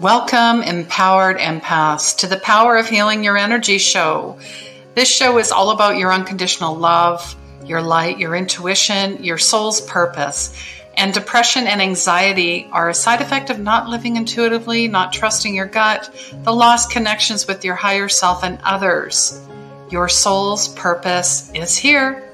Welcome, empowered empaths, to the Power of Healing Your Energy show. This show is all about your unconditional love, your light, your intuition, your soul's purpose. And depression and anxiety are a side effect of not living intuitively, not trusting your gut, the lost connections with your higher self and others. Your soul's purpose is here.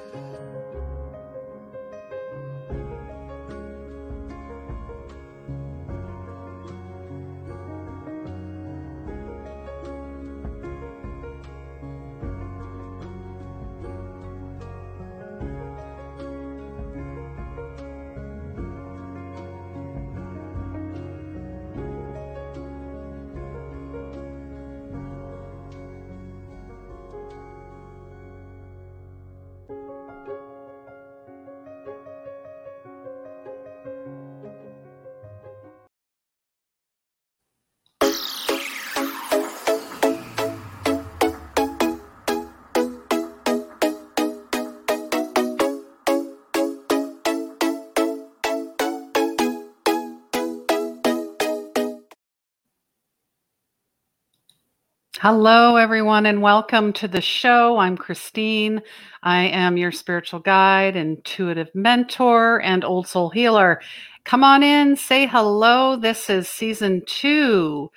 Hello, everyone, and welcome to the show. I'm Christine. I am your spiritual guide, intuitive mentor, and old soul healer. Come on in, say hello. This is season two,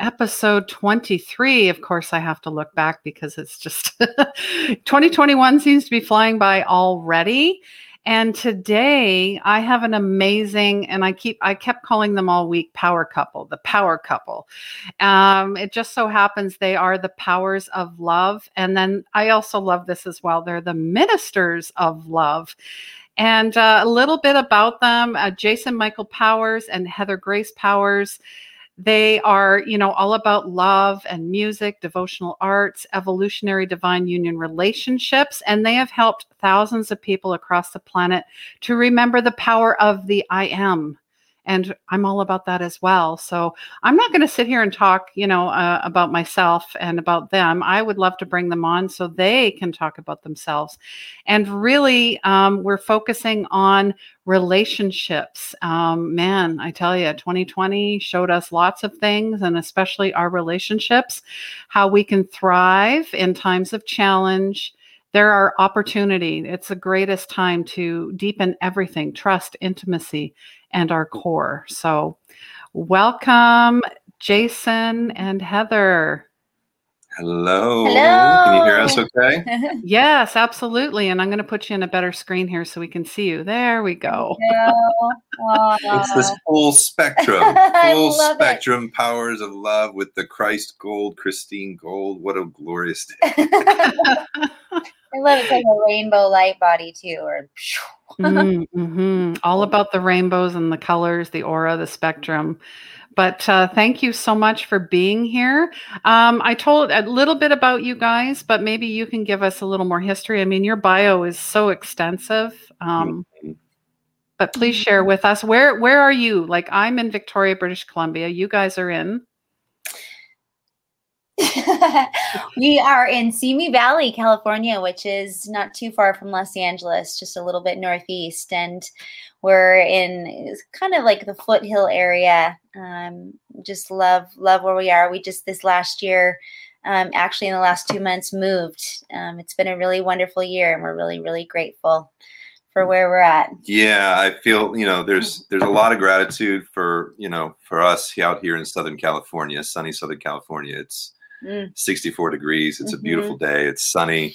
episode 23. Of course, I have to look back because it's just 2021 seems to be flying by already. And today I have an amazing, and I keep, I kept calling them all week power couple, the power couple. Um, it just so happens they are the powers of love. And then I also love this as well. They're the ministers of love. And uh, a little bit about them uh, Jason Michael Powers and Heather Grace Powers. They are, you know, all about love and music, devotional arts, evolutionary divine union relationships, and they have helped thousands of people across the planet to remember the power of the I am and i'm all about that as well. So i'm not going to sit here and talk you know uh, about myself and about them. I would love to bring them on so they can talk about themselves. And really um, we're focusing on relationships. Um, man i tell you 2020 showed us lots of things and especially our relationships how we can thrive in times of challenge there are opportunity it's the greatest time to deepen everything trust intimacy and our core. So, welcome, Jason and Heather. Hello. Hello. Can you hear us okay? yes, absolutely. And I'm going to put you in a better screen here so we can see you. There we go. it's this full spectrum, full spectrum it. powers of love with the Christ gold, Christine gold. What a glorious day. I love it. It's like a rainbow light body too, or mm-hmm, mm-hmm. all about the rainbows and the colors, the aura, the spectrum. But uh, thank you so much for being here. Um, I told a little bit about you guys, but maybe you can give us a little more history. I mean, your bio is so extensive. Um, mm-hmm. But please share with us where where are you? Like I'm in Victoria, British Columbia. You guys are in. we are in Simi Valley, California, which is not too far from Los Angeles, just a little bit northeast. And we're in kind of like the foothill area. Um, just love, love where we are. We just this last year, um, actually in the last two months, moved. Um, it's been a really wonderful year, and we're really, really grateful for where we're at. Yeah, I feel you know there's there's a lot of gratitude for you know for us out here in Southern California, sunny Southern California. It's mm. 64 degrees. It's mm-hmm. a beautiful day. It's sunny.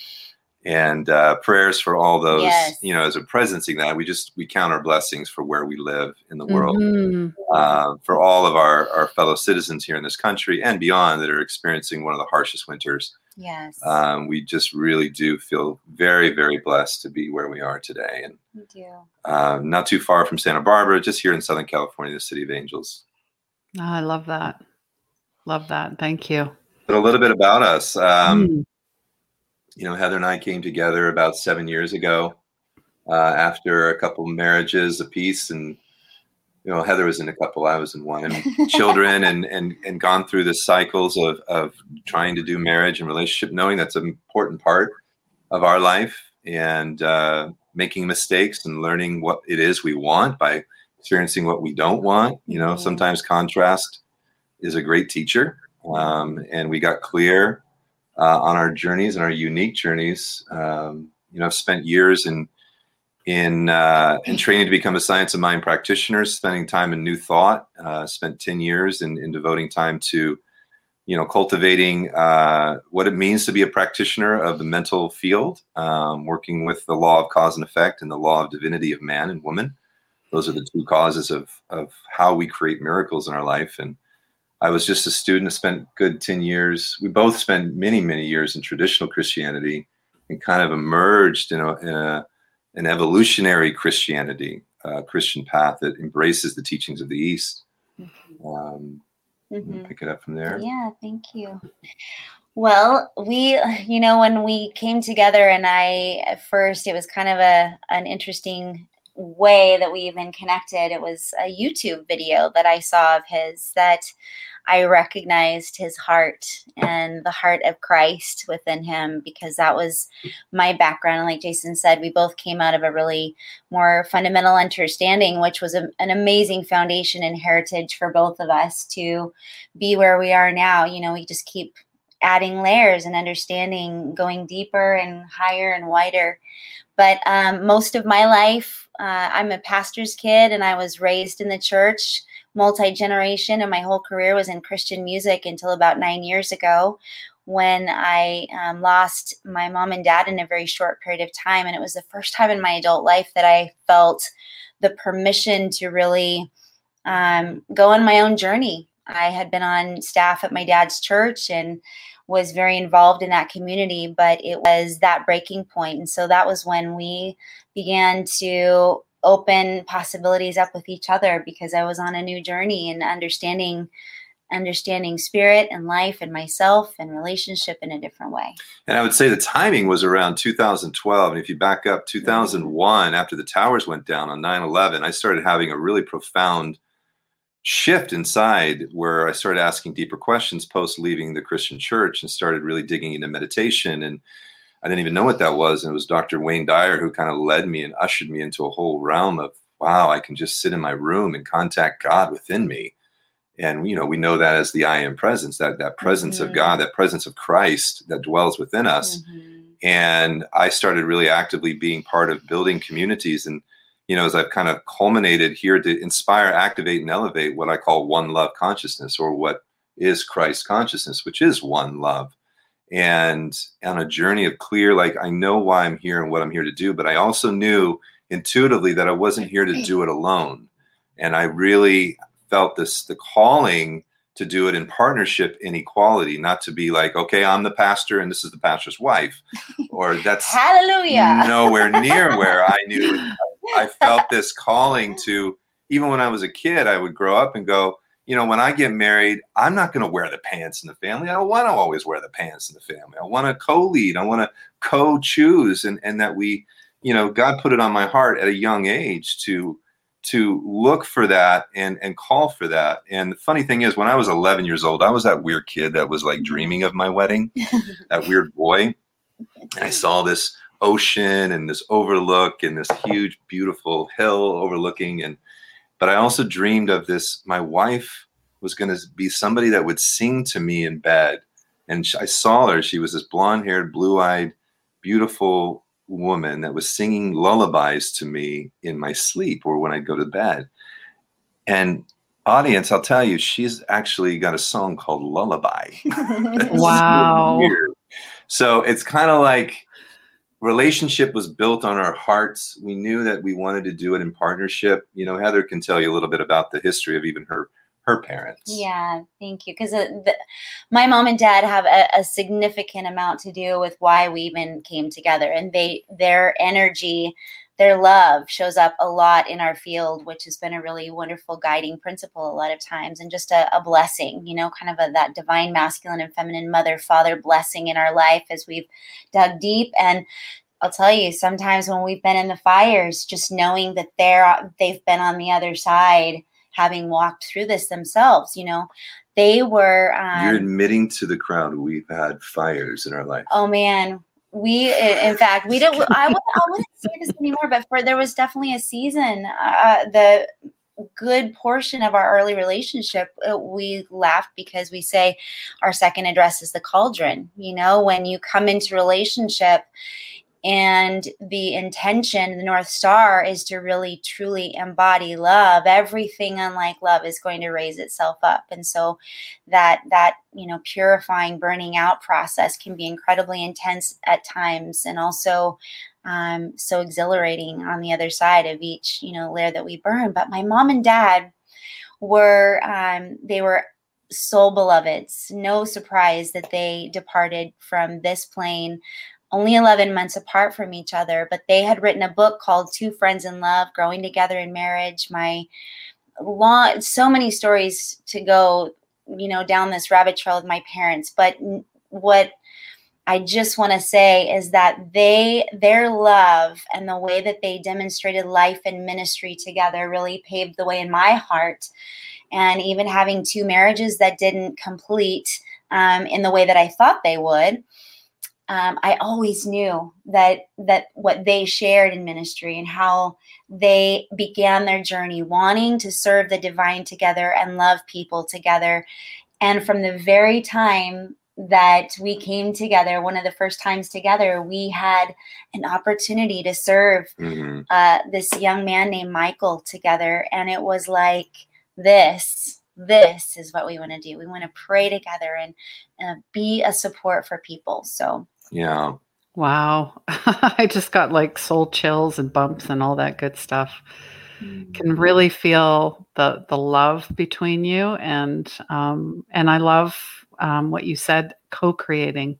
And uh, prayers for all those, yes. you know, as a presencing that we just we count our blessings for where we live in the world, mm-hmm. uh, for all of our our fellow citizens here in this country and beyond that are experiencing one of the harshest winters. Yes, um, we just really do feel very very blessed to be where we are today, and we do. Uh, not too far from Santa Barbara, just here in Southern California, the city of angels. Oh, I love that. Love that. Thank you. But a little bit about us. Um, mm. You know, Heather and I came together about seven years ago uh, after a couple marriages apiece, and you know, Heather was in a couple, I was in one, and children, and and and gone through the cycles of of trying to do marriage and relationship, knowing that's an important part of our life, and uh, making mistakes and learning what it is we want by experiencing what we don't want. You know, Mhm. sometimes contrast is a great teacher. Um, and we got clear uh, on our journeys and our unique journeys. Um, you know, I've spent years in in uh, in training to become a science of mind practitioner, spending time in new thought. Uh, spent ten years in, in devoting time to you know cultivating uh, what it means to be a practitioner of the mental field, um, working with the law of cause and effect and the law of divinity of man and woman. Those are the two causes of of how we create miracles in our life and I was just a student. I spent good 10 years. We both spent many, many years in traditional Christianity and kind of emerged in, a, in a, an evolutionary Christianity, uh, Christian path that embraces the teachings of the East. Um, Mhm. Pick it up from there. Yeah, thank you. Well, we, you know, when we came together, and I at first, it was kind of a an interesting way that we even connected. It was a YouTube video that I saw of his that I recognized his heart and the heart of Christ within him because that was my background. And like Jason said, we both came out of a really more fundamental understanding, which was a, an amazing foundation and heritage for both of us to be where we are now. You know, we just keep adding layers and understanding, going deeper and higher and wider. But um, most of my life, uh, I'm a pastor's kid and I was raised in the church, multi generation, and my whole career was in Christian music until about nine years ago when I um, lost my mom and dad in a very short period of time. And it was the first time in my adult life that I felt the permission to really um, go on my own journey. I had been on staff at my dad's church and was very involved in that community, but it was that breaking point. And so that was when we began to open possibilities up with each other because I was on a new journey and understanding understanding spirit and life and myself and relationship in a different way. And I would say the timing was around 2012. And if you back up mm-hmm. 2001, after the towers went down on 9 11, I started having a really profound shift inside where I started asking deeper questions post leaving the Christian church and started really digging into meditation. And I didn't even know what that was. And it was Dr. Wayne Dyer who kind of led me and ushered me into a whole realm of, wow, I can just sit in my room and contact God within me. And you know, we know that as the I am presence, that that presence Mhm. of God, that presence of Christ that dwells within us Mhm. and I started really actively being part of building communities. And you know, as I've kind of culminated here to inspire, activate, and elevate what I call one love consciousness, or what is Christ consciousness, which is one love. And on a journey of clear, like I know why I'm here and what I'm here to do, but I also knew intuitively that I wasn't here to do it alone. And I really felt this the calling to do it in partnership in equality, not to be like, okay, I'm the pastor and this is the pastor's wife, or that's Hallelujah. nowhere near where I knew. I felt this calling to, even when I was a kid, I would grow up and go, you know, when I get married, I'm not going to wear the pants in the family. I don't want to always wear the pants in the family. I want to co-lead. I want to co-choose, and and that we, you know, God put it on my heart at a young age to to look for that and and call for that. And the funny thing is, when I was 11 years old, I was that weird kid that was like dreaming of my wedding, that weird boy. And I saw this ocean and this overlook and this huge, beautiful hill overlooking. And but I also dreamed of this. My wife was going to be somebody that would sing to me in bed. And I saw her. She was this blonde haired, blue eyed, beautiful woman that was singing lullabies to me in my sleep or when I'd go to bed. And audience, I'll tell you, she's actually got a song called Lullaby. Wow. So it's kind of like relationship was built on our hearts. We knew that we wanted to do it in partnership. You know, Heather can tell you a little bit about the history of even her her parents. Yeah, thank you. Because uh, my mom and dad have a, a significant amount to do with why we even came together, and they their energy, their love shows up a lot in our field, which has been a really wonderful guiding principle a lot of times, and just a, a blessing. You know, kind of a, that divine masculine and feminine mother father blessing in our life as we've dug deep and. I'll tell you, sometimes when we've been in the fires, just knowing that they're they've been on the other side, having walked through this themselves, you know, they were. Um, You're admitting to the crowd we've had fires in our life. oh man, we in fact we don't. I wouldn't, I wouldn't say this anymore, but for there was definitely a season. Uh, the good portion of our early relationship, uh, we laughed because we say our second address is the cauldron. You know, when you come into relationship and the intention the north star is to really truly embody love. Everything unlike love is going to raise itself up. And so that that you know purifying burning out process can be incredibly intense at times and also um, so exhilarating on the other side of each you know layer that we burn. But my mom and dad were um, they were soul beloveds. No surprise that they departed from this plane only 11 months apart from each other, but they had written a book called Two Friends in Love Growing Together in Marriage. My long, so many stories to go, you know, down this rabbit trail with my parents. But what I just want to say is that they, their love and the way that they demonstrated life and ministry together really paved the way in my heart. And even having two marriages that didn't complete um, in the way that I thought they would um, I always knew that that what they shared in ministry and how they began their journey wanting to serve the divine together and love people together. And from the very time that we came together, one of the first times together, we had an opportunity to serve mm-hmm. uh, this young man named Michael together. And it was like this this is what we want to do. We want to pray together and uh, be a support for people. So yeah. Wow. I just got like soul chills and bumps and all that good stuff. Mm. Can really feel the the love between you and um and I love um what you said co-creating.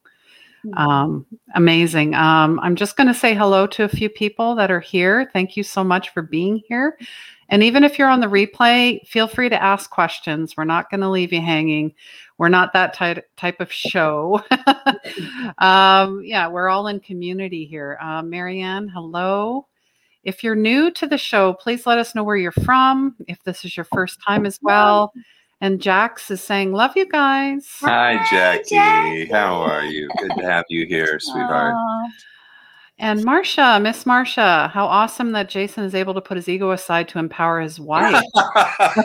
Mm. Um amazing. Um I'm just going to say hello to a few people that are here. Thank you so much for being here. And even if you're on the replay, feel free to ask questions. We're not going to leave you hanging. We're not that type type of show. um, yeah, we're all in community here. Uh, Marianne, hello. If you're new to the show, please let us know where you're from. If this is your first time as well. And Jax is saying, "Love you guys." Hi, Jackie. Jackie. How are you? Good to have you here, sweetheart. Aww. And Marcia, Miss Marcia, how awesome that Jason is able to put his ego aside to empower his wife.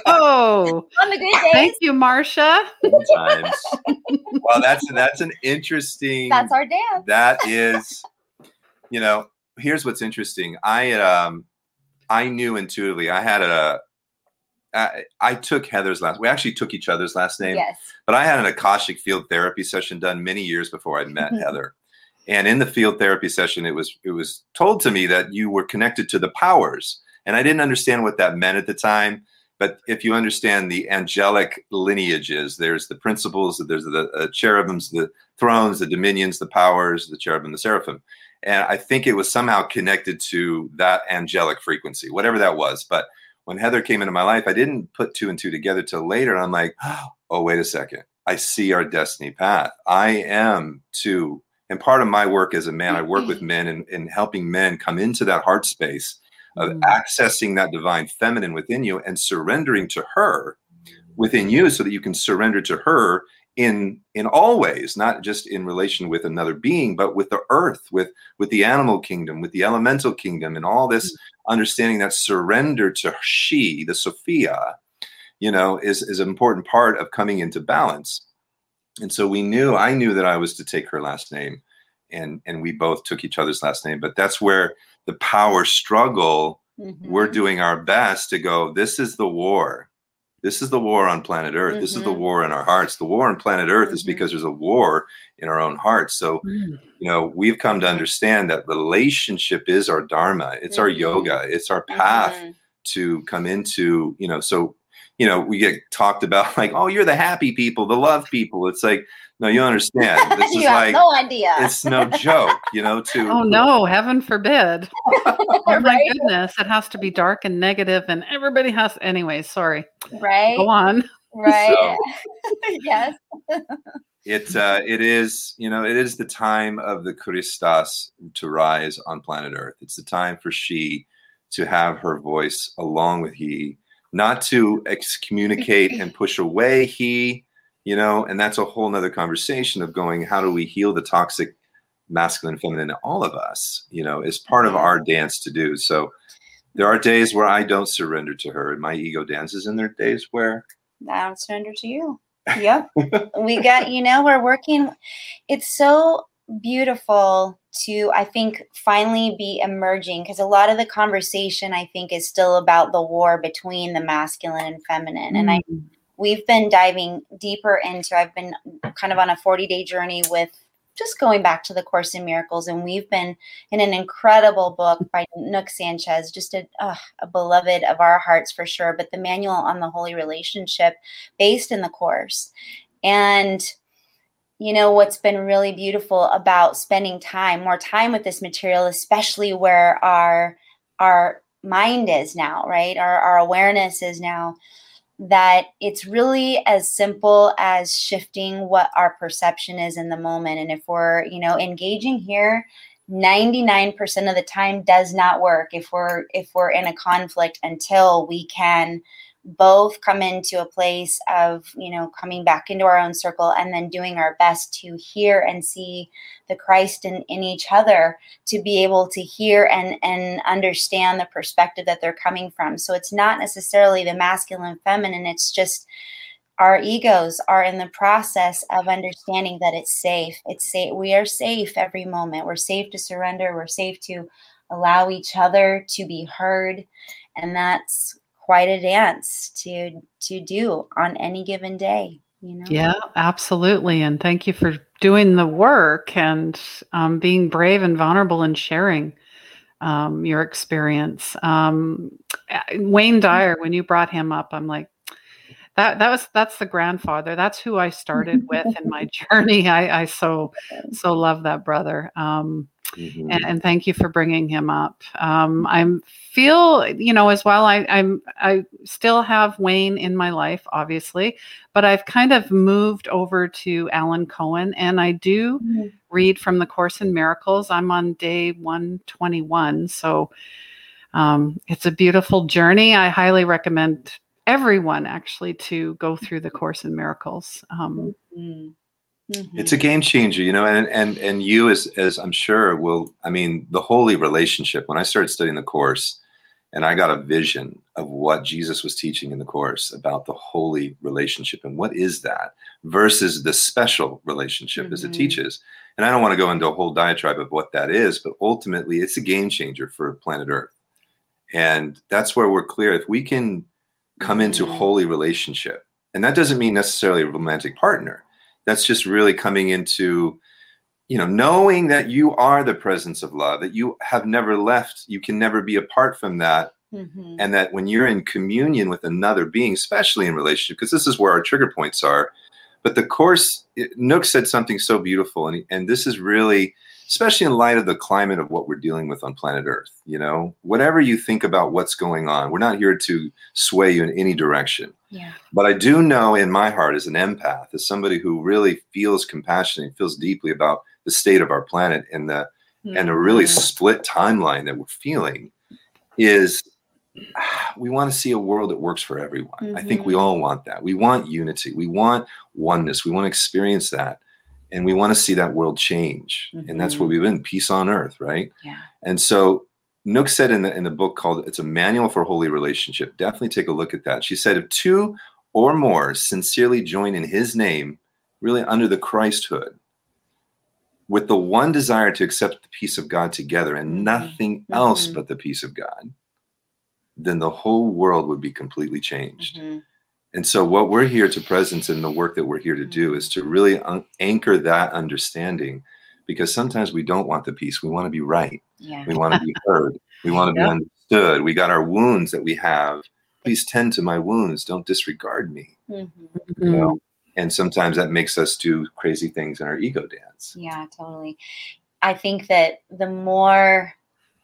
oh, on the good days. Thank you, Marcia. Sometimes. well, that's that's an interesting. That's our dance. That is, you know, here's what's interesting. I um, I knew intuitively. I had a. I, I took Heather's last. We actually took each other's last name. Yes. But I had an Akashic field therapy session done many years before I met mm-hmm. Heather and in the field therapy session, it was it was told to me that you were connected to the powers, and I didn't understand what that meant at the time. But if you understand the angelic lineages, there's the principles, there's the uh, cherubims, the thrones, the dominions, the powers, the cherubim, the seraphim, and I think it was somehow connected to that angelic frequency, whatever that was. But when Heather came into my life, I didn't put two and two together till later. I'm like, oh, wait a second. I see our destiny path. I am to and part of my work as a man, I work with men and, and helping men come into that heart space of mm. accessing that divine feminine within you and surrendering to her within you so that you can surrender to her in in all ways not just in relation with another being but with the earth with with the animal kingdom with the elemental kingdom and all this mm. understanding that surrender to she the sophia you know is is an important part of coming into balance and so we knew i knew that i was to take her last name and and we both took each other's last name but that's where the power struggle mm-hmm. we're doing our best to go this is the war this is the war on planet earth mm-hmm. this is the mm-hmm. war in our hearts the war on planet earth mm-hmm. is because there's a war in our own hearts so mm. you know we've come to understand that relationship is our dharma it's our yoga mm-hmm. it's our path mm-hmm. to come into you know so you know, we get talked about like, oh, you're the happy people, the love people. It's like, no, you understand. This is like no idea. it's no joke, you know, to Oh no, heaven forbid. oh my right? goodness. It has to be dark and negative and everybody has anyway, sorry. Right. Go on. Right. So, yes. it uh, it is, you know, it is the time of the Christos to rise on planet Earth. It's the time for she to have her voice along with he not to excommunicate and push away he, you know, and that's a whole nother conversation of going, how do we heal the toxic masculine, feminine, all of us, you know, is part of our dance to do. So, There are days where I don't surrender to her and my ego dances, and there are days where I don't surrender to you. Yep. we got, you know, we're working. It's so beautiful to, I think, finally be emerging because a lot of the conversation, I think, is still about the war between the masculine and feminine. Mm. And I, mm. We've been diving deeper into, I've been kind of on a 40 day journey with just going back to the Course in Miracles, and we've been in an incredible book by Nouk Sanchez, just a, uh, a beloved of our hearts for sure, but the manual on the holy relationship based in the Course. And you know what's been really beautiful about spending time more time with this material especially where our our mind is now right our, our awareness is now that it's really as simple as shifting what our perception is in the moment. And if we're you know engaging here 99% of the time does not work. If we're if we're in a conflict until we can both come into a place of you know coming back into our own circle and then doing our best to hear and see the christ in, in each other to be able to hear and and understand the perspective that they're coming from. So it's not necessarily the masculine feminine it's just our egos are in the process of understanding that it's safe. It's safe we are safe every moment. We're safe to surrender. We're safe to allow each other to be heard. And that's quite a dance to to do on any given day you know? Yeah absolutely and thank you for doing the work and um, being brave and vulnerable and sharing um, your experience. Um, wayne dyer when you brought him up i'm like that that was that's the grandfather that's who i started with in my journey i i so so love that brother um, Mm-hmm. And, and, thank you for bringing him up. Um, I feel, you know, as well. I, I'm I still have Wayne in my life, obviously, but I've kind of moved over to Alan Cohen, and I do mm-hmm. read from the Course in Miracles. I'm on day 121, so um, it's a beautiful journey. I highly recommend everyone actually to go through the Course in Miracles. Um, mm-hmm. Mm-hmm. It's a game changer, you know, and and and you as as I'm sure will. I mean, the holy relationship. When I started studying the course, and I got a vision of what Jesus was teaching in the course about the holy relationship and what is that versus the special relationship mm-hmm. as it mm-hmm. teaches. And I don't want to go into a whole diatribe of what that is, but ultimately, it's a game changer for planet Earth. And that's where we're clear. If we can come into mm-hmm. holy relationship, and that doesn't mean necessarily a romantic partner that's just really coming into you know knowing that you are the presence of love that you have never left you can never be apart from that mm-hmm. and that when you're in communion with another being especially in relationship because this is where our trigger points are but the course Nouk said something so beautiful and, and this is really especially in light of the climate of what we're dealing with on planet earth you know whatever you think about what's going on we're not here to sway you in any direction yeah. But I do know in my heart as an empath, as somebody who really feels compassion and feels deeply about the state of our planet and the mm-hmm. and a really mm-hmm. split timeline that we're feeling is we want to see a world that works for everyone. Mm-hmm. I think we mm-hmm. all want that. We want unity. We want oneness. We want to experience that. And we want to see that world change. Mm-hmm. And that's what we've been peace on earth, right? Yeah. And so Nouk said in the in the book called "It's a Manual for Holy Relationship." Definitely take a look at that. She said, if two or more sincerely join in His name, really under the Christhood, with the one desire to accept the peace of God together and mm-hmm. nothing mm-hmm. else but the peace of God, then the whole world would be completely changed. Mm-hmm. And so, what we're here to presence and the work that we're here to do is to really un- anchor that understanding because sometimes we don't want the peace. We want to be right. Yeah. We want to be heard. We want to yep. be understood. We got our wounds that we have. Please tend to my wounds. Don't disregard me. Mm-hmm. You know? And sometimes that makes us do crazy things in our ego dance. Yeah, totally. I think that the more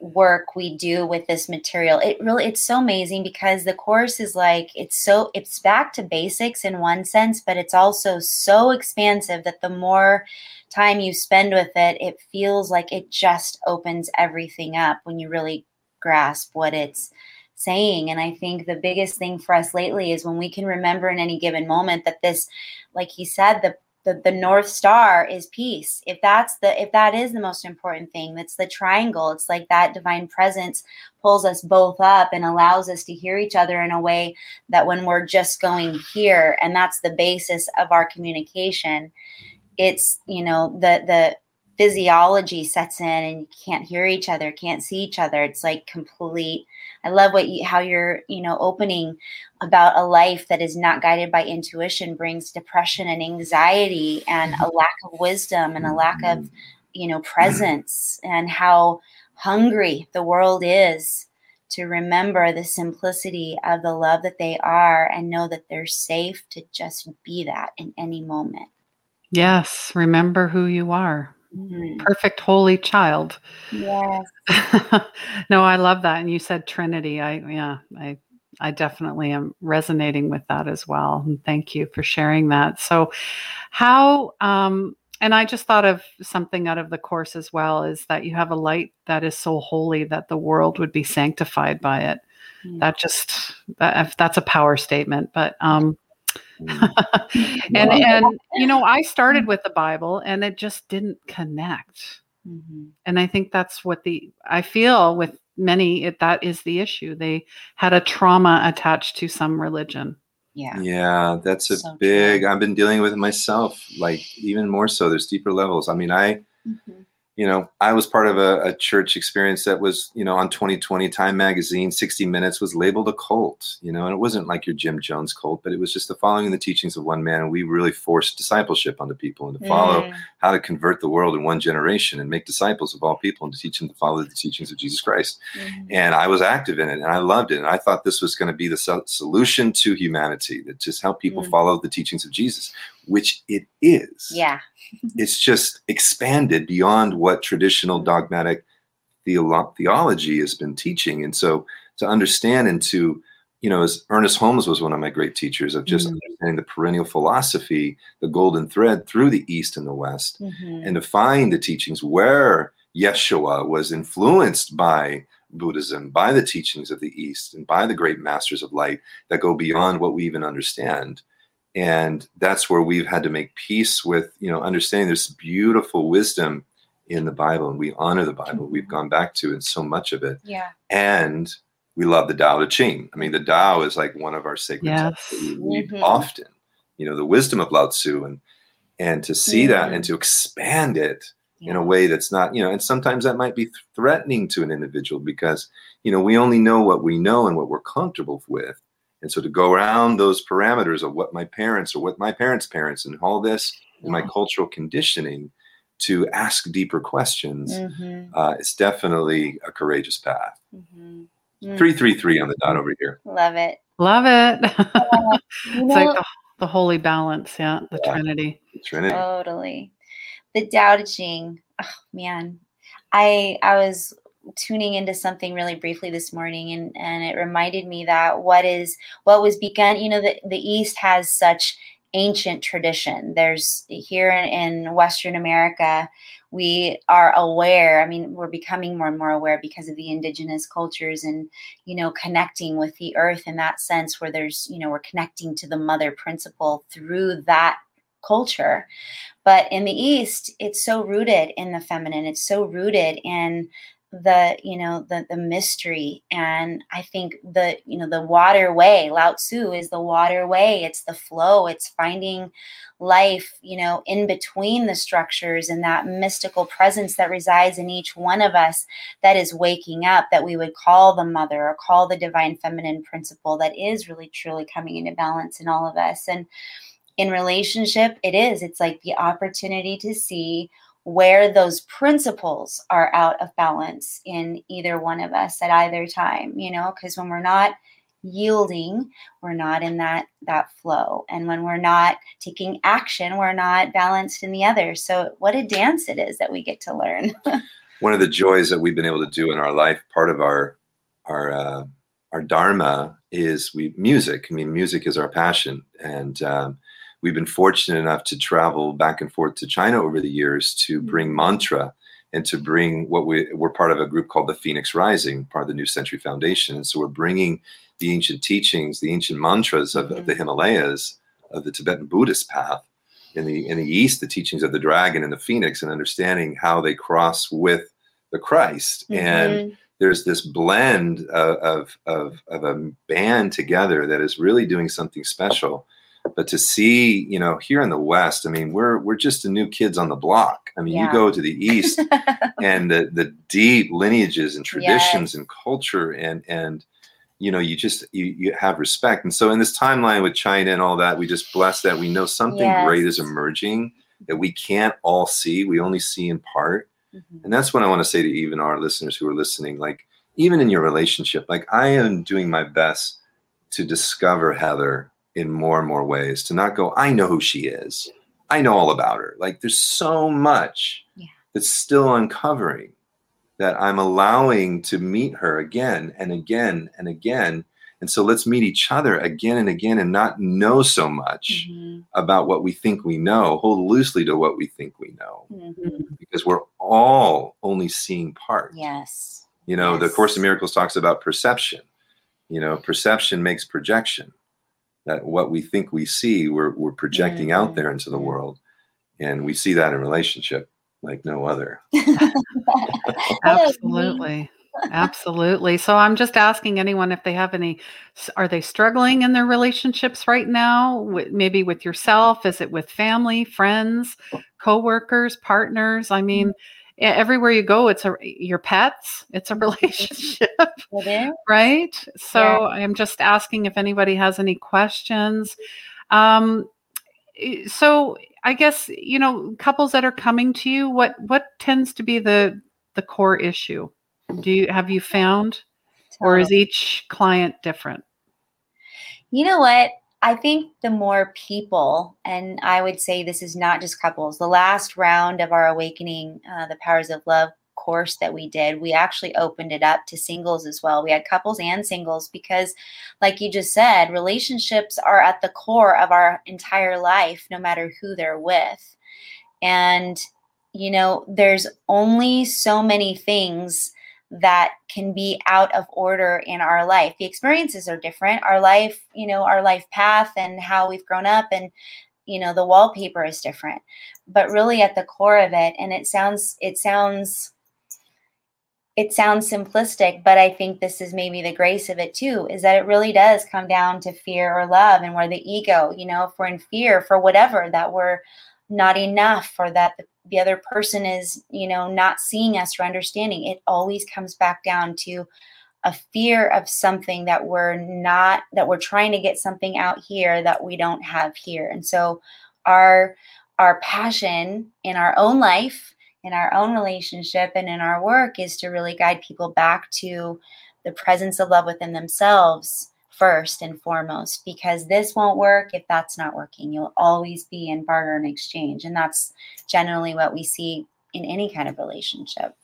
work we do with this material it really it's so amazing because the course is like it's so it's back to basics in one sense but it's also so expansive that the more time you spend with it, it feels like it just opens everything up when you really grasp what it's saying. And I think the biggest thing for us lately is when we can remember in any given moment that this, like he said, the the, the north star is peace. If that's the if that is the most important thing that's the triangle. It's like that divine presence pulls us both up and allows us to hear each other in a way that when we're just going here and that's the basis of our communication it's you know the the physiology sets in and you can't hear each other can't see each other. It's like complete i love what you how you're you know opening about a life that is not guided by intuition brings depression and anxiety and a mm-hmm. lack of wisdom and a lack of mm-hmm. you know presence and how hungry the world is to remember the simplicity of the love that they are and know that they're safe to just be that in any moment. Yes, remember who you are. Mhm. Perfect holy child. yes no, I love that. And you said Trinity. I yeah, I I definitely am resonating with that as well. And thank you for sharing that. So how um and I just thought of something out of the course as well is that you have a light that is so holy that the world would be sanctified by it. Mm. That just that, that's a power statement, but um Mm. and and you know i started with the bible and it just didn't connect Mhm. and i think that's what the i feel with many it, that is the issue they had a trauma attached to some religion yeah Yeah, that's a So true. big. I've been dealing with it myself, like even more so. There's deeper levels. I mean, I, Mhm. You know, I was part of a, a church experience that was, you know, on 2020 Time Magazine, 60 Minutes was labeled a cult, you know, and it wasn't like your Jim Jones cult, but it was just the following the teachings of one man. And we really forced discipleship onto people and to follow Mm. how to convert the world in one generation and make disciples of all people and to teach them to follow the teachings of Jesus Christ Mhm. and I was active in it and I loved it. And I thought this was going to be the so- solution to humanity that just help people Mm. follow the teachings of Jesus, which it is. yeah It's just expanded beyond what traditional dogmatic theolo- theology has been teaching. And so to understand and to, you know, as Ernest Holmes was one of my great teachers of just Mm. understanding the perennial philosophy, the golden thread through the East and the West Mhm. and to find the teachings where Yeshua was influenced by Buddhism, by the teachings of the East, and by the great masters of light that go beyond what we even understand. And that's where we've had to make peace with, you know, understanding there's beautiful wisdom in the Bible, and we honor the Bible. We've gone back to and so much of it, yeah and we love the Tao Te Ching. I mean, the Tao is like one of our sacred Yes. texts that we read Mhm. often. You know, the wisdom of Lao Tzu, and and to see that Mhm. and to expand it in a way that's not, you know, and sometimes that might be threatening to an individual because, you know, we only know what we know and what we're comfortable with. And so to go around those parameters of what my parents or what my parents' parents and all this and my cultural conditioning to ask deeper questions, Mhm. uh, it's definitely a courageous path. Mhm. Mm. 333 on the dot over here. love it love it You it's like the, the holy balance yeah the Yeah. trinity The Trinity. Totally. The Tao Te Ching. Oh man. I I was tuning into something really briefly this morning and and it reminded me that what is what was begun, you know, the, the East has such ancient tradition. There's here in, in Western America, we are aware. I mean, we're becoming more and more aware because of the indigenous cultures and, you know, connecting with the earth in that sense where there's, you know, we're connecting to the mother principle through that culture. But in the East, it's so rooted in the feminine. It's so rooted in the you know the the mystery. And i think the you know the waterway lao tzu is the waterway. It's the flow. It's finding life you know in between the structures and that mystical presence that resides in each one of us that is waking up that we would call the mother or call the divine feminine principle that is really truly coming into balance in all of us. And in relationship it is. It's like the opportunity to see where those principles are out of balance in either one of us at either time you know because when we're not yielding we're not in that that flow. And when we're not taking action we're not balanced in the other. So what a dance it is that we get to learn. One of the joys that we've been able to do in our life part of our our uh, our dharma is we music. I mean music is our passion. And um, we've been fortunate enough to travel back and forth to china over the years to bring mantra and to bring what we we're part of a group called the phoenix rising part of the new century foundation. And so we're bringing the ancient teachings the ancient mantras of, of the himalayas of the tibetan buddhist path in the in the east the teachings of the dragon and the phoenix and understanding how they cross with the christ. Mm-hmm. and there's this blend of, of, of, of a band together that is really doing something special but to see you know here in the west i mean we're we're just the new kids on the block i mean yeah. you go to the east and the the deep lineages and traditions yes. and culture and and you know you just you, you have respect and so in this timeline with china and all that we just bless that we know something yes. great is emerging that we can't all see we only see in part mm-hmm. and that's what i want to say to even our listeners who are listening like even in your relationship like i am doing my best to discover heather in more and more ways to not go i know who she is i know all about her like there's so much yeah. that's still uncovering that I'm allowing to meet her again and again and again. And so let's meet each other again and again and not know so much mm-hmm. about what we think we know, hold loosely to what we think we know, mm-hmm. because we're all only seeing part. Yes. You know, yes. the Course in Miracles talks about perception. You know, perception makes projection. That what we think we see, we're, we're projecting mm-hmm. out there into the world. And we see that in relationship like no other. Absolutely. Absolutely. So I'm just asking anyone if they have any are they struggling in their relationships right now? maybe with yourself, is it with family, friends, coworkers, partners? I mean, mm-hmm. Everywhere you go it's a your pets, it's a relationship. right? So yeah. I'm just asking if anybody has any questions. Um so I guess you know couples that are coming to you. What what tends to be the the core issue? Do you have you found, or is each client different? You know what? I think the more people, and I would say this is not just couples. The last round of our awakening, uh, the powers of love course that we did, we actually opened it up to singles as well. We had couples and singles because, like you just said, relationships are at the core of our entire life, no matter who they're with. And, you know, there's only so many things that can be out of order in our life. The experiences are different. Our life, you know, our life path and how we've grown up and you know the wallpaper is different but really at the core of it and it sounds it sounds it sounds simplistic, but I think this is maybe the grace of it too, is that it really does come down to fear or love and where the ego, you know, if we're in fear for whatever, that we're not enough or that the, the other person is, you know, not seeing us or understanding, it always comes back down to a fear of something that we're not, that we're trying to get something out here that we don't have here. And so our, our passion in our own life in our own relationship and in our work is to really guide people back to the presence of love within themselves first and foremost because this won't work if that's not working you'll always be in barter and exchange and that's generally what we see in any kind of relationship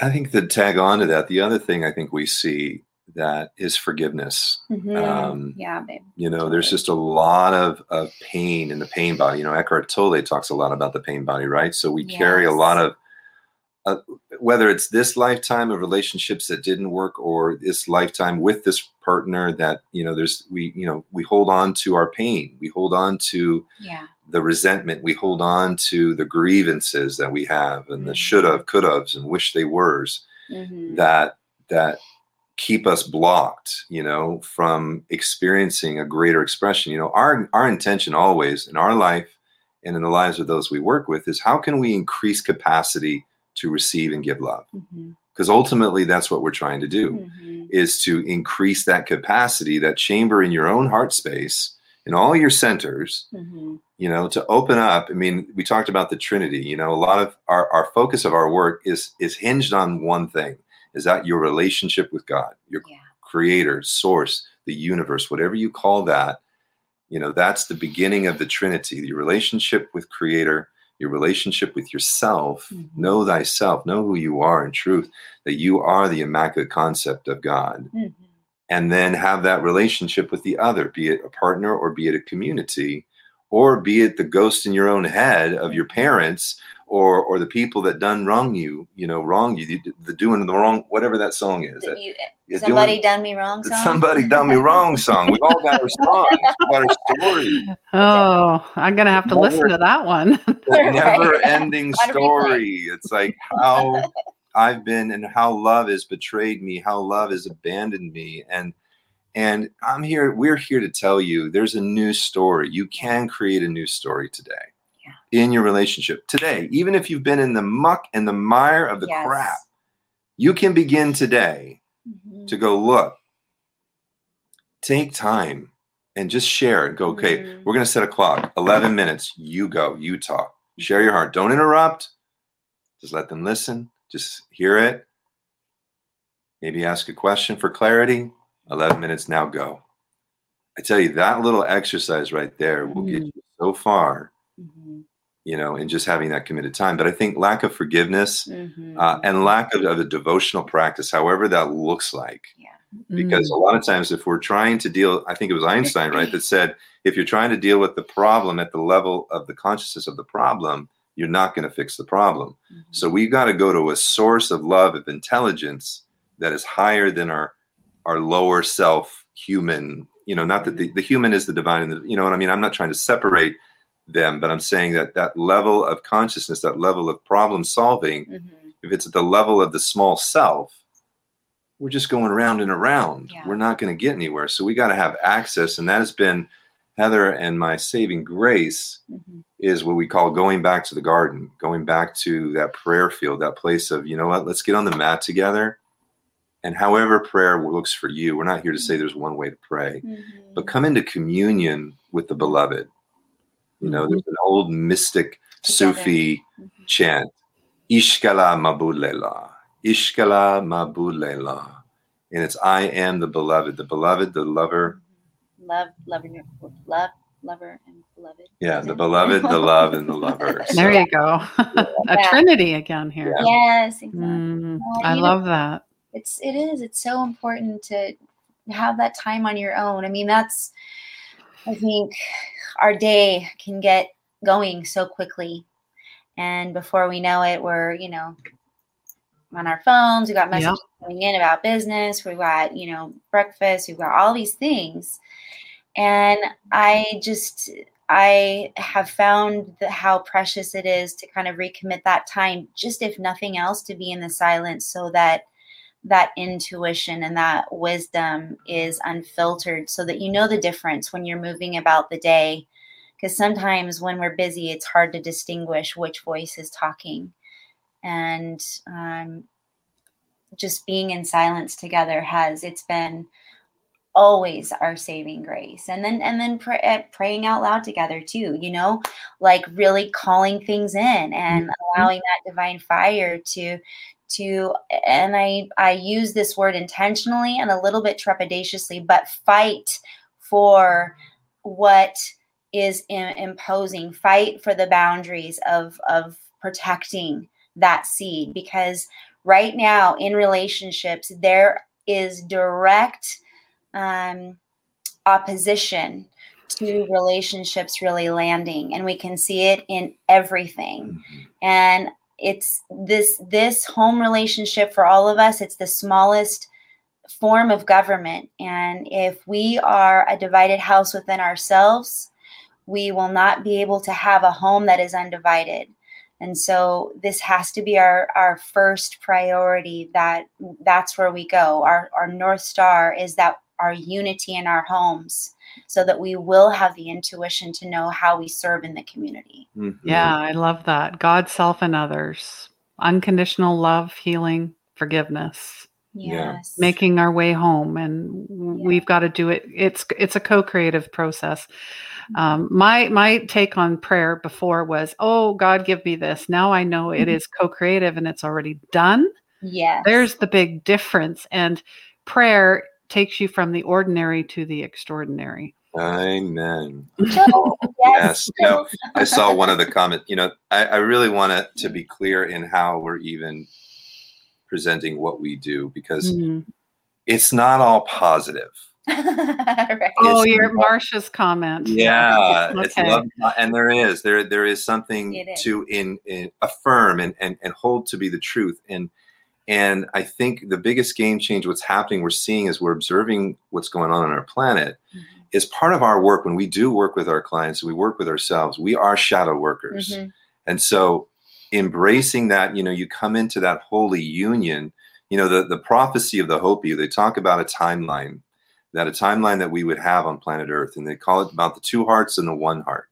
i think to tag on to that the other thing i think we see that is forgiveness. Mm-hmm. Um, yeah, babe. You know, there's just a lot of, of pain in the pain body. You know, Eckhart Tolle talks a lot about the pain body, right? So we yes. carry a lot of, uh, whether it's this lifetime of relationships that didn't work or this lifetime with this partner that, you know, there's, we, you know, we hold on to our pain. We hold on to yeah. the resentment. We hold on to the grievances that we have and mm-hmm. the should have, could have's and wish they were's mm-hmm. that, that keep us blocked you know from experiencing a greater expression you know our our intention always in our life and in the lives of those we work with is how can we increase capacity to receive and give love because mm-hmm. ultimately that's what we're trying to do mm-hmm. is to increase that capacity that chamber in your own heart space in all your centers mm-hmm. you know to open up i mean we talked about the trinity you know a lot of our, our focus of our work is is hinged on one thing is that your relationship with God, your yeah. creator, source, the universe, whatever you call that. You know, that's the beginning of the Trinity, the relationship with creator, your relationship with yourself. Mm-hmm. Know thyself, know who you are in truth, that you are the immaculate concept of God. Mm-hmm. And then have that relationship with the other, be it a partner or be it a community, or be it the ghost in your own head of your mm-hmm. parents or or the people that done wrong you, you know, wrong you, the, the doing the wrong, whatever that song is. That, You- somebody doing- done me wrong. Song? somebody done me wrong song. We all got our songs, got our story. Oh, I'm gonna have to listen to that one. that never ending story. It's like how I've been and how love has betrayed me, how love has abandoned me. And and I'm here, we're here to tell you there's a new story. You can create a new story today. In your relationship today, even if you've been in the muck and the mire of the Yes. crap, you can begin today Mhm. to go look, take time and just share and go, okay, Mhm. we're going to set a clock, 11 minutes. You go, you talk, share your heart. Don't interrupt. Just let them listen. Just hear it. Maybe ask a question for clarity. 11 minutes, now go. I tell you, that little exercise right there will get Mm. you so far, Mhm. You know, in just having that committed time. But I think lack of forgiveness Mhm. uh, and lack of, of a devotional practice, however that looks like, because Mm. a lot of times if we're trying to deal i think it was einstein right that said if you're trying to deal with the problem at the level of the consciousness of the problem you're not going to fix the problem Mhm. so we've got to go to a source of love of intelligence that is higher than our our lower self human you know not that the, the human is the divine and the, you know what i mean i'm not trying to separate them but i'm saying that that level of consciousness that level of problem solving Mhm. if it's at the level of the small self, we're just going around and around. Yeah. We're not going to get anywhere. So we got to have access. And that has been Heather and my saving grace Mhm. is what we call going back to the garden, going back to that prayer field, that place of, you know what, let's get on the mat together. And however prayer looks for you, we're not here to say there's one way to pray, Mhm. but come into communion with the beloved. You know, there's an old mystic Together. Sufi Mhm. chant ishkala mabulela ishkala mabulela and it's i am the beloved the beloved the lover Love, lover, love, lover, and beloved. yeah the beloved the love and the lover There you go. a trinity again here. Yes, exactly. Mm, Well, I you know- love that. it's it is it's so important to have that time on your own i mean that's i think our day can get going so quickly and before we know it we're you know on our phones we got Yep. messages coming in about business we've got you know breakfast we've got all these things and i just i have found how precious it is to kind of recommit that time just if nothing else to be in the silence so that that intuition and that wisdom is unfiltered so that you know the difference when you're moving about the day. Because sometimes when we're busy it's hard to distinguish which voice is talking. And um, just being in silence together has it's been always our saving grace. And then and then pray, uh, praying out loud together too you know like really calling things in and allowing that divine fire to to and i i use this word intentionally and a little bit trepidatiously but fight for what is im- imposing fight for the boundaries of of protecting that seed because right now in relationships there is direct um, opposition to relationships really landing and we can see it in everything mhm. and it's this this home relationship for all of us it's the smallest form of government. And if we are a divided house within ourselves we will not be able to have a home that is undivided. And so this has to be our our first priority that that's where we go. Our our north star is that our unity in our homes so that we will have the intuition to know how we serve in the community Mhm. Yeah, I love that. God, self, and others. Unconditional love, healing, forgiveness. Yeah. yes Making our way home, and Yeah. we've got to do it. It's it's a co-creative process. Um, my my take on prayer before was, "Oh God, give me this." Now I know it is co-creative and it's already done. yes There's the big difference, and prayer takes you from the ordinary to the extraordinary. amen So, Yes, you know, I saw one of the comments. You know, I, I really want it to be clear in how we're even presenting what we do because Mhm. it's not all positive. right. Oh, your Marsha's comment. Yeah, okay. it's love, and there is there there is something is. to in, in affirm and, and and hold to be the truth. And and I think the biggest game change, what's happening, we're seeing as we're observing what's going on on our planet, mm-hmm. is part of our work. When we do work with our clients, we work with ourselves. We are shadow workers, mm-hmm. and so embracing that, you know, you come into that holy union. You know, the the prophecy of the Hopi. They talk about a timeline that a timeline that we would have on planet Earth, and they call it about the two hearts and the one heart.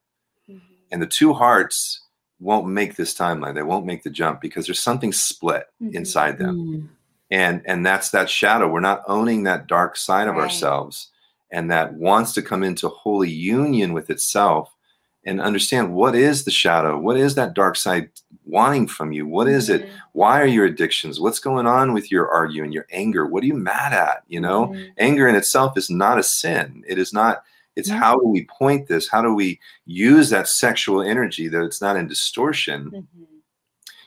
Mm-hmm. And the two hearts won't make this timeline. They won't make the jump because there's something split mm-hmm. inside them. Mm-hmm. And and that's that shadow. We're not owning that dark side of right. ourselves and that wants to come into holy union with itself and understand what is the shadow? What is that dark side wanting from you? What is it? Mm-hmm. Why are your addictions? What's going on with your arguing, your anger? What are you mad at? You know, mm-hmm. anger in itself is not a sin. It is not, it's mm-hmm. how do we point this? How do we use that sexual energy that it's not in distortion? Mm-hmm.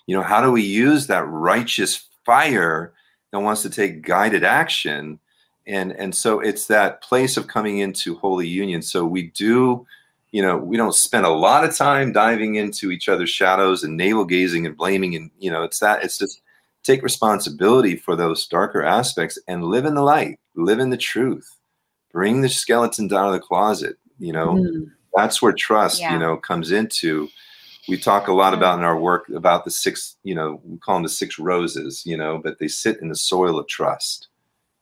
You know, how do we use that righteous fire that wants to take guided action? And, and so it's that place of coming into holy union. So we do you know we don't spend a lot of time diving into each other's shadows and navel gazing and blaming and you know it's that it's just take responsibility for those darker aspects and live in the light live in the truth bring the skeleton out of the closet you know mm. that's where trust yeah. you know comes into we talk a lot about in our work about the six you know we call them the six roses you know but they sit in the soil of trust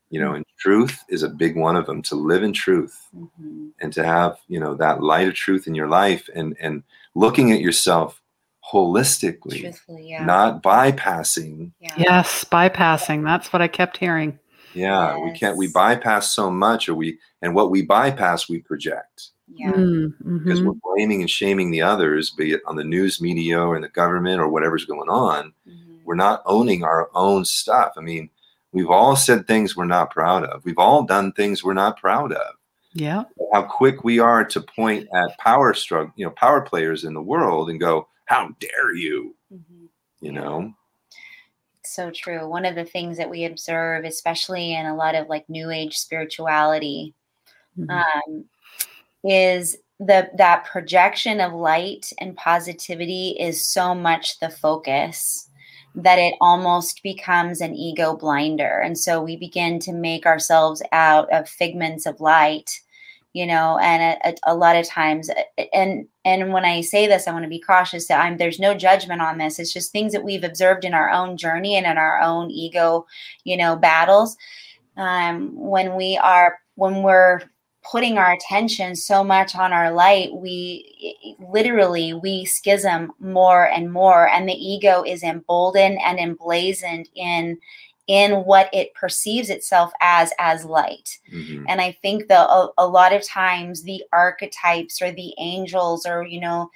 you know and truth is a big one of them to live in truth mm-hmm. and to have you know that light of truth in your life and and looking at yourself holistically yeah. not bypassing yeah. yes bypassing that's what i kept hearing yeah yes. we can't we bypass so much or we and what we bypass we project yeah. Mm-hmm. because we're blaming and shaming the others be it on the news media or in the government or whatever's going on mm-hmm. we're not owning our own stuff i mean We've all said things we're not proud of. We've all done things we're not proud of. Yeah. How quick we are to point at power struggle, you know, power players in the world and go, "How dare you?" Mm-hmm. You know. So true. One of the things that we observe, especially in a lot of like New Age spirituality, mm-hmm. um, is the that projection of light and positivity is so much the focus that it almost becomes an ego blinder. And so we begin to make ourselves out of figments of light, you know, and a, a, lot of times, and and when I say this, I want to be cautious that I'm there's no judgment on this. It's just things that we've observed in our own journey and in our own ego, you know, battles. Um, when we are when we're putting our attention so much on our light we literally we schism more and more and the ego is emboldened and emblazoned in in what it perceives itself as as light mm-hmm. and i think that a, a, lot of times the archetypes or the angels or you know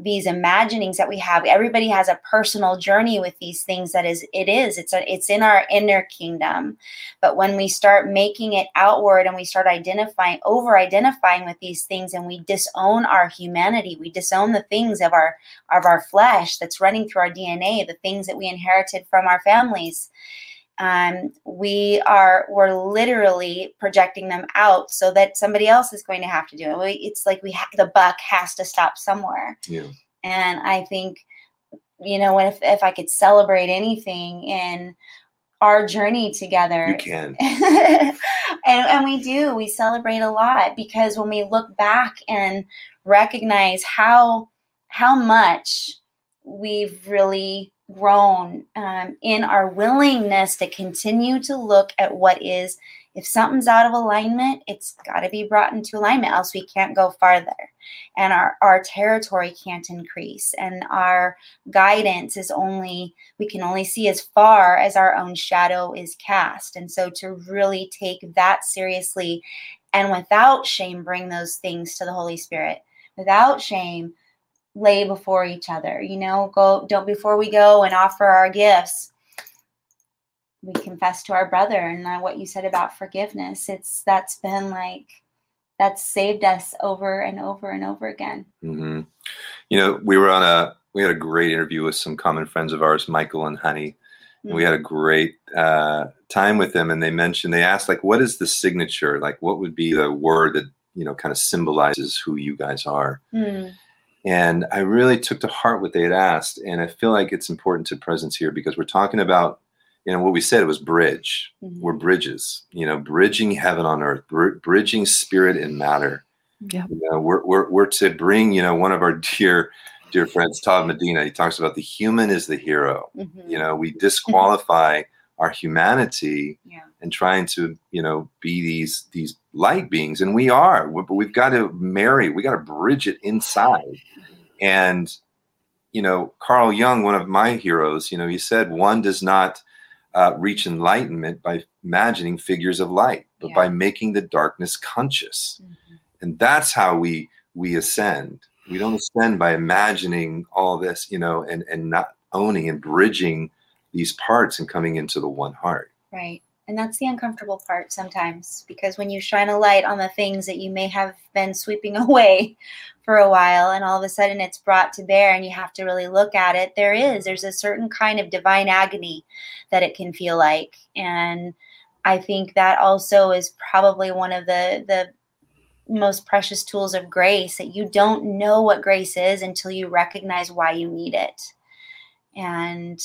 these imaginings that we have everybody has a personal journey with these things that is it is it's a, it's in our inner kingdom but when we start making it outward and we start identifying over identifying with these things and we disown our humanity we disown the things of our of our flesh that's running through our dna the things that we inherited from our families um, we are we're literally projecting them out so that somebody else is going to have to do it. It's like we ha- the buck has to stop somewhere. Yeah. And I think, you know, if if I could celebrate anything in our journey together, you can, and and we do. We celebrate a lot because when we look back and recognize how how much we've really grown um, in our willingness to continue to look at what is if something's out of alignment it's got to be brought into alignment else we can't go farther. And our, our territory can't increase and our guidance is only we can only see as far as our own shadow is cast. And so to really take that seriously and without shame bring those things to the holy spirit. Without shame lay before each other. You know, go don't before we go and offer our gifts. We confess to our brother, and uh, what you said about forgiveness. It's that's been like that's saved us over and over and over again. Mm-hmm. You know, we were on a we had a great interview with some common friends of ours, Michael and Honey, We had a great uh, time with them, and they mentioned they asked like, "What is the signature? Like, what would be the word that you know kind of symbolizes who you guys are?" Mm. And I really took to heart what they had asked, and I feel like it's important to presence here because we're talking about, you know, what we said it was bridge. Mhm. We're bridges, you know, bridging heaven on earth, br- bridging spirit and matter. Yeah. You know, we're, we're, we're to bring, you know, one of our dear, dear friends, Todd Medina, he talks about the human is the hero. Mhm. You know, we disqualify our humanity Yeah. And trying to, you know, be these these light beings, and we are. But we've got to marry. We got to bridge it inside. And you know, Carl Jung, one of my heroes, you know, he said one does not uh, reach enlightenment by imagining figures of light, but Yeah. by making the darkness conscious. Mhm. And that's how we we ascend. We don't ascend by imagining all this, you know, and and not owning and bridging these parts and coming into the one heart. Right. And that's the uncomfortable part sometimes because when you shine a light on the things that you may have been sweeping away for a while and all of a sudden it's brought to bear and you have to really look at it, there is. There's a certain kind of divine agony that it can feel like. And I think that also is probably one of the the most precious tools of grace that you don't know what grace is until you recognize why you need it. And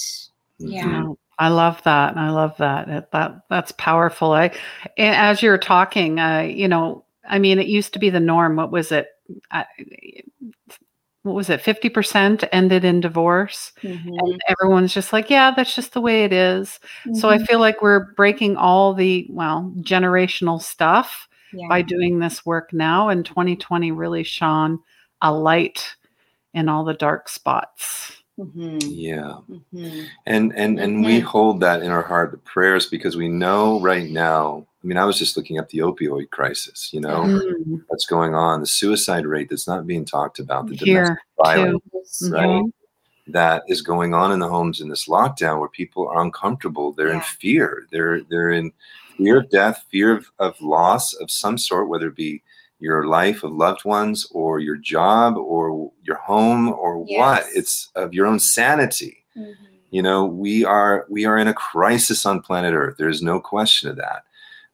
yeah. No, I love that. I love that. That, that that's powerful. I, as you're talking, uh, you know, I mean, it used to be the norm. What was it? I, what was it? Fifty percent ended in divorce, Mhm. and everyone's just like, "Yeah, that's just the way it is." So I Mhm. feel like we're breaking all the well generational stuff Yeah. by doing this work now. And 2020 really shone a light in all the dark spots. Mhm. Yeah. Mhm. And and and we Mhm. hold that in our heart, the prayers, because we know right now. I mean, I was just looking up the opioid crisis. You know what's going on, the suicide rate that's not being talked about, the domestic Here, violence too. right? Mhm. that is going on in the homes in this lockdown, where people are uncomfortable. They're in fear. They're they're in fear of death, fear of, of loss of some sort, whether it be your life of loved ones or your job or your home or what it's of your own sanity. Mhm. You know, we are we are in a crisis on planet Earth. There is no question of that.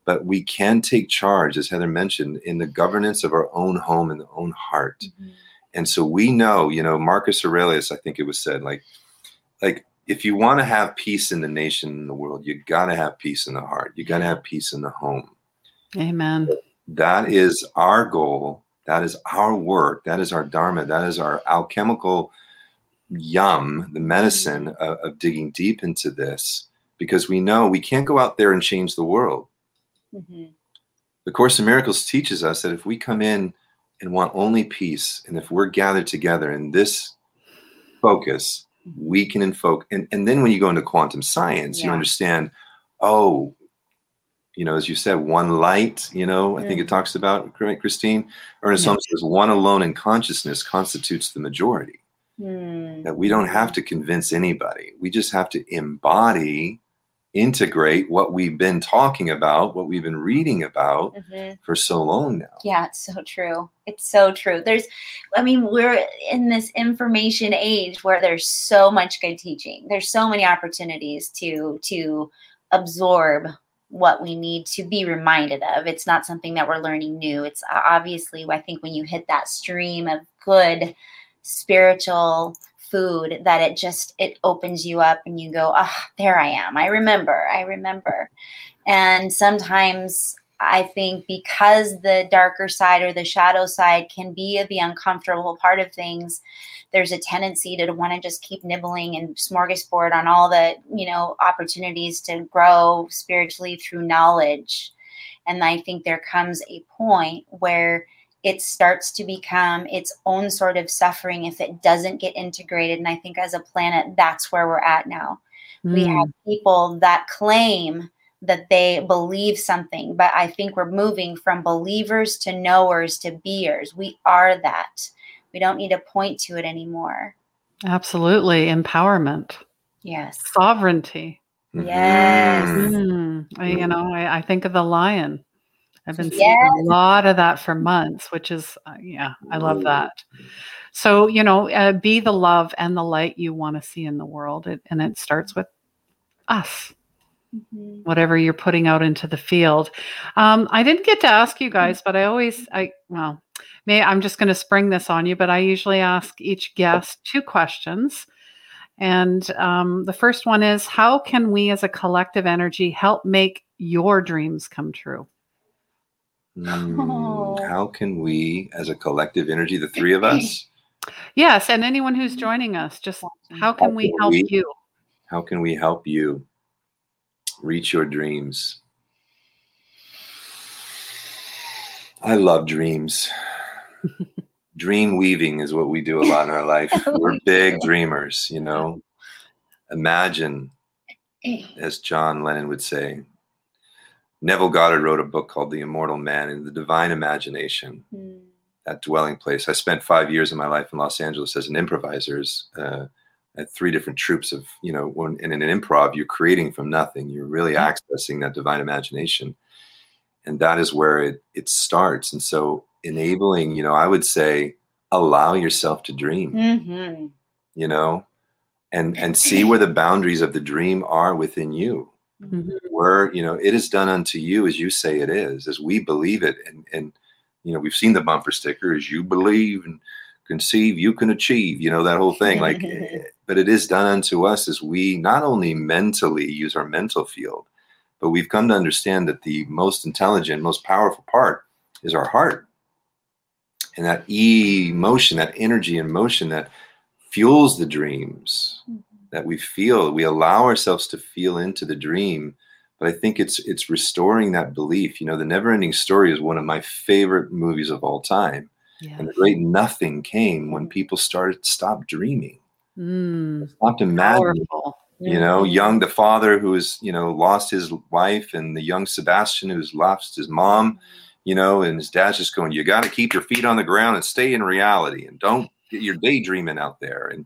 But we can take charge, as Heather mentioned, in the governance of our own home and the own heart. Mhm. And so we know, you know, Marcus Aurelius, I think it was said, like, like if you want to have peace in the nation in the world, you gotta have peace in the heart. You gotta have peace in the home. Amen. That is our goal. That is our work. That is our dharma. That is our alchemical yum, the medicine of, of digging deep into this, because we know we can't go out there and change the world. Mhm. The Course in Miracles teaches us that if we come in and want only peace, and if we're gathered together in this focus, we can invoke. And, and then when you go into quantum science, you understand, oh, you know, as you said, one light, you know, I think it talks about, Christine? Ernest Yeah. Holmes says, one alone in consciousness constitutes the majority. Hmm. That we don't have to convince anybody. We just have to embody, integrate what we've been talking about, what we've been reading about Mhm. for so long now. Yeah, it's so true. It's so true. There's, I mean, we're in this information age where there's so much good teaching. There's so many opportunities to to absorb what we need to be reminded of. It's not something that we're learning new. It's uh, obviously, I think, when you hit that stream of good spiritual food that it just it opens you up and you go ah there i am i remember i remember and sometimes i think because the darker side or the shadow side can be the uncomfortable part of things there's a tendency to want to just keep nibbling and smorgasbord on all the you know opportunities to grow spiritually through knowledge and i think there comes a point where it starts to become its own sort of suffering if it doesn't get integrated. And I think as a planet, that's where we're at now. We Mm. have people that claim that they believe something, but I think we're moving from believers to knowers to beers. We are that. We don't need to point to it anymore. Absolutely. Empowerment, Yes. sovereignty. Yes. Mhm. Mm. I- you know, I, I think of the lion. I've been seeing Yes. a lot of that for months, which is, uh, yeah, I love that. So, you know, uh, be the love and the light you want to see in the world. It, and it starts with us. Mm-hmm. Whatever you're putting out into the field. Um, I didn't get to ask you guys, but I always, I well, may I'm just going to spring this on you, but I usually ask each guest two questions. And um, the first one is How can we as a collective energy help make your dreams come true? Mm, how can we as a collective energy, the three of us? Yes, and anyone who's joining us, just how can we help we, you? How can we help you reach your dreams? I love dreams. Dream weaving is what we do a lot in our life. We're big dreamers, you know. Imagine, as John Lennon would say. Neville Goddard wrote a book called The Immortal Man and the Divine Imagination. Mm that dwelling place. I spent five years of my life in Los Angeles as an improviser. Uh, at three different troops of, you know, when, in an improv, you're creating from nothing. You're really accessing that divine imagination. And that is where it, it starts. And so enabling, you know, I would say, allow yourself to dream, mm-hmm. you know, and, and see where the boundaries of the dream are within you. Mm-hmm. Where, you know, it is done unto you as you say it is, as we believe it. And, and, you know, we've seen the bumper sticker as you believe and conceive, you can achieve, you know, that whole thing. Like, but it is done unto us as we not only mentally use our mental field, but we've come to understand that the most intelligent, most powerful part is our heart. And that emotion, that energy and motion that fuels the dreams mm-hmm. that we feel, we allow ourselves to feel into the dream but I think it's it's restoring that belief. You know, the Never Ending Story is one of my favorite movies of all time. And the great nothing came when people started to stop dreaming, mm. stopped imagining. You know, young the father who has you know lost his wife, and the young Sebastian who's lost his mom. You know, and his dad's just going, "You got to keep your feet on the ground and stay in reality, and don't get your daydreaming out there." And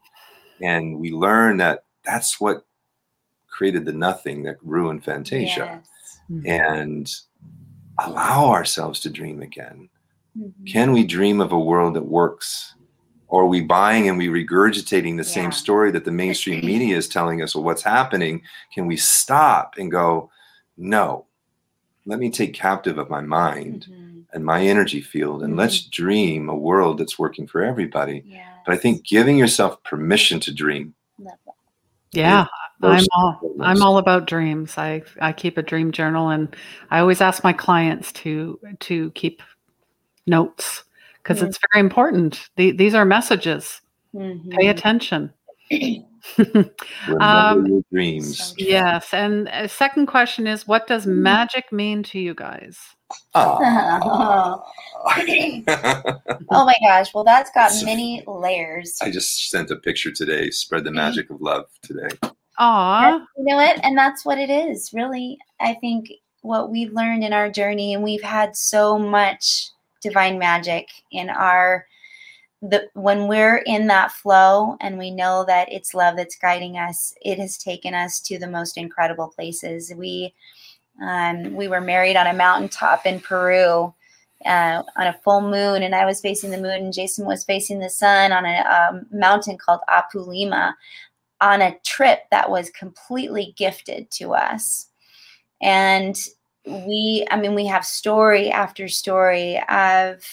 and we learn that that's what created the nothing that ruined Fantasia. Yes. Mm-hmm. And allow ourselves to dream again. Mm-hmm. Can we dream of a world that works? Or are we buying and we regurgitating the yeah. same story that the mainstream media is telling us? Well, what's happening? Can we stop and go, no, let me take captive of my mind mm-hmm. and my energy field and mm-hmm. let's dream a world that's working for everybody. Yes. But I think giving yourself permission to dream. Yeah, I'm all I'm all about dreams. I I keep a dream journal and I always ask my clients to to keep notes because mm-hmm. it's very important. The, these are messages. Mm-hmm. Pay attention. um, dreams. Yes, and uh, second question is, what does mm-hmm. magic mean to you guys? oh oh my gosh! Well, that's got many layers. I just sent a picture today. Spread the magic of love today. Aw. You know what? And that's what it is, really. I think what we've learned in our journey, and we've had so much divine magic in our the when we're in that flow and we know that it's love that's guiding us, it has taken us to the most incredible places. We um, we were married on a mountaintop in Peru uh, on a full moon, and I was facing the moon, and Jason was facing the sun on a um, mountain called Apu Lima on a trip that was completely gifted to us. And we, I mean, we have story after story of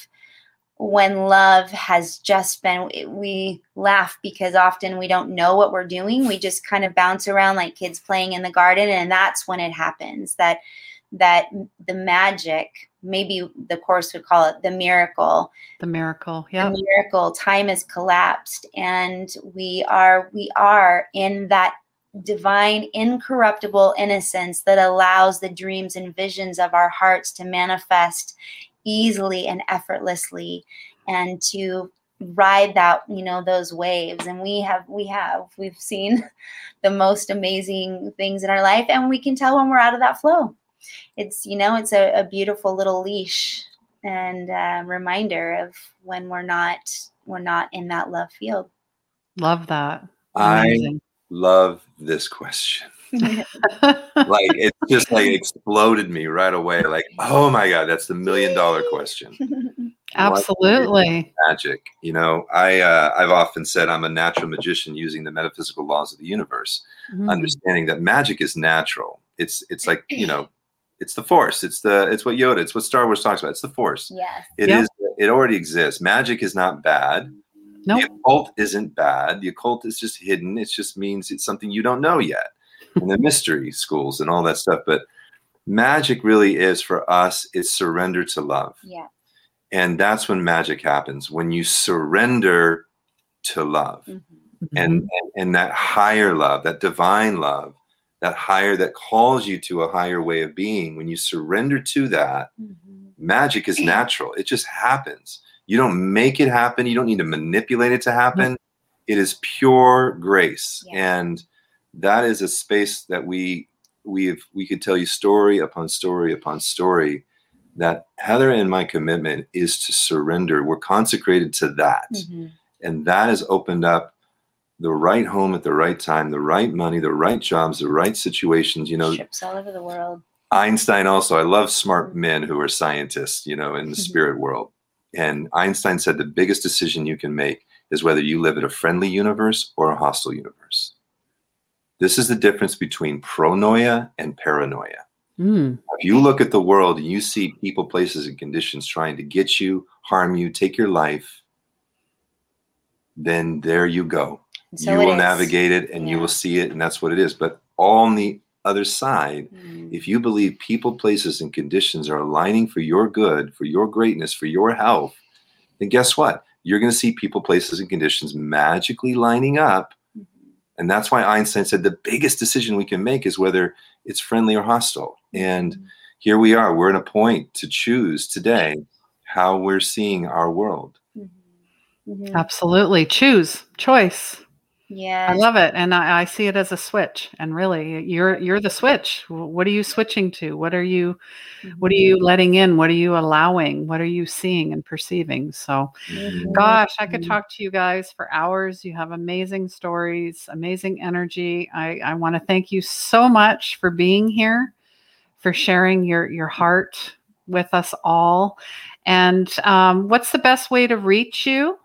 when love has just been, we laugh because often we don't know what we're doing. We just kind of bounce around like kids playing in the garden. And that's when it happens that, that the magic maybe the course would call it the miracle the miracle yeah the miracle time has collapsed and we are we are in that divine incorruptible innocence that allows the dreams and visions of our hearts to manifest easily and effortlessly and to ride that you know those waves. And we have we have we've seen the most amazing things in our life and we can tell when we're out of that flow. It's you know it's a, a beautiful little leash and uh, reminder of when we're not we're not in that love field. Love that. Amazing. I love this question like it just like exploded me right away like oh my god that's the million dollar question Absolutely. Magic. You know, I uh, I've often said I'm a natural magician using the metaphysical laws of the universe, mm. understanding that magic is natural. It's it's like you know, it's the force. It's the it's what Yoda. It's what Star Wars talks about. It's the force. Yes. It yep. is. It already exists. Magic is not bad. Nope. The occult isn't bad. The occult is just hidden. It just means it's something you don't know yet. And the mystery schools and all that stuff. But magic really is for us. It's surrender to love. Yeah. And that's when magic happens when you surrender to love. Mm-hmm. And, and and that higher love, that divine love, that higher that calls you to a higher way of being, when you surrender to that, mm-hmm. magic is natural. It just happens. You don't make it happen. You don't need to manipulate it to happen. Mm-hmm. It is pure grace. Yeah. And that is a space that we we've we could tell you story upon story upon story that Heather and my commitment is to surrender. We're consecrated to that. Mm-hmm. And that has opened up the right home at the right time, the right money, the right jobs, the right situations, you know. Ships all over the world. Einstein also, I love smart mm-hmm. men who are scientists, you know, in the mm-hmm. spirit world. And Einstein said the biggest decision you can make is whether you live in a friendly universe or a hostile universe. This is the difference between pronoia and paranoia. Mm. If you look at the world and you see people, places, and conditions trying to get you, harm you, take your life, then there you go. So you will is. navigate it and yeah. you will see it, and that's what it is. But all the other side, mm. if you believe people, places, and conditions are aligning for your good, for your greatness, for your health, then guess what? You're going to see people, places, and conditions magically lining up. Mm-hmm. And that's why Einstein said the biggest decision we can make is whether it's friendly or hostile. And mm-hmm. here we are. We're in a point to choose today how we're seeing our world. Mm-hmm. mm-hmm. Absolutely. Choose, choice. Yeah. I love it. And I, I, see it as a switch. And really you're you're the switch. What are you switching to? What are you what are you mm-hmm. letting in? What are you allowing? What are you seeing and perceiving? So mm-hmm. gosh, I could talk to you guys for hours. You have amazing stories, amazing energy. I, I want to thank you so much for being here, for sharing your your heart with us all. And um, what's the best way to reach you?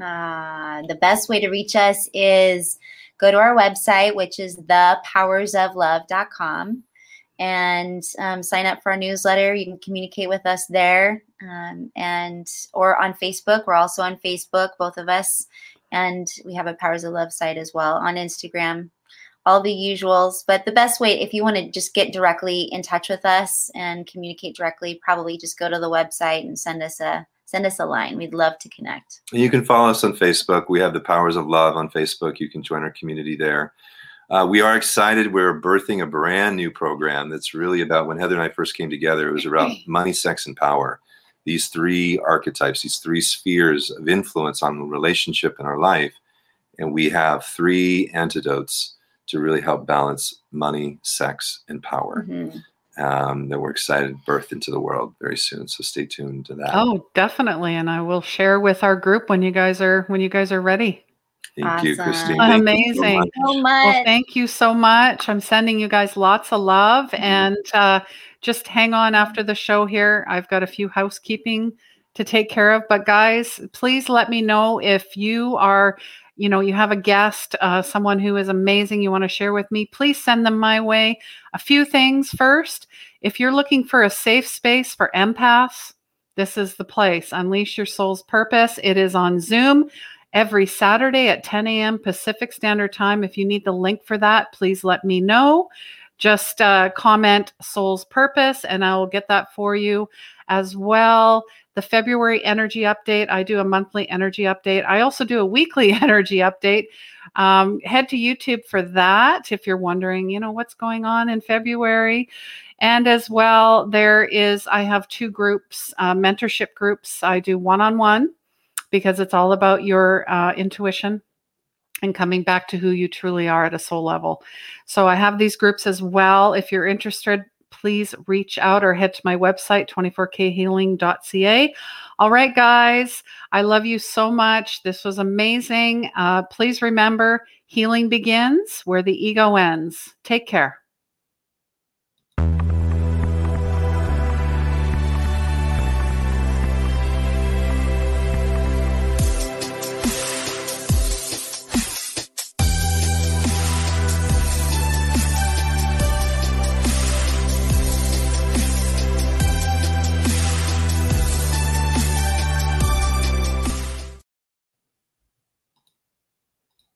Uh, the best way to reach us is go to our website, which is thepowersoflove.com, and um, sign up for our newsletter. You can communicate with us there, um, and or on Facebook. We're also on Facebook, both of us, and we have a Powers of Love site as well on Instagram. All the usuals, but the best way, if you want to just get directly in touch with us and communicate directly, probably just go to the website and send us a send us a line. We'd love to connect. You can follow us on Facebook. We have the Powers of Love on Facebook. You can join our community there. Uh, we are excited. We're birthing a brand new program that's really about when Heather and I first came together, it was about money, sex, and power. These three archetypes, these three spheres of influence on the relationship in our life. And we have three antidotes to really help balance money, sex, and power. Mm-hmm um, that we're excited birth into the world very soon. So stay tuned to that. Oh, definitely, and I will share with our group when you guys are when you guys are ready. Thank awesome. you, Christine. Thank Amazing. You so, much. so much. Well, thank you so much. I'm sending you guys lots of love, mm-hmm. and uh, just hang on after the show here. I've got a few housekeeping to take care of, but guys, please let me know if you are you know you have a guest uh, someone who is amazing you want to share with me please send them my way. A few things. First if you're looking for a safe space for empaths this is the place. Unleash your soul's purpose. It is on zoom every saturday at 10 a.m pacific standard time. If you need the link for that please let me know. Just uh, comment soul's purpose and i will get that for you as well the February energy update. I do a monthly energy update. I also do a weekly energy update. Um, head to YouTube for that if you're wondering, you know, what's going on in February. And as well, there is, I have two groups, uh, mentorship groups. I do one on one because it's all about your uh, intuition and coming back to who you truly are at a soul level. So I have these groups as well. If you're interested, please reach out or head to my website, 24khealing.ca. All right, guys, I love you so much. This was amazing. Uh, please remember healing begins where the ego ends. Take care.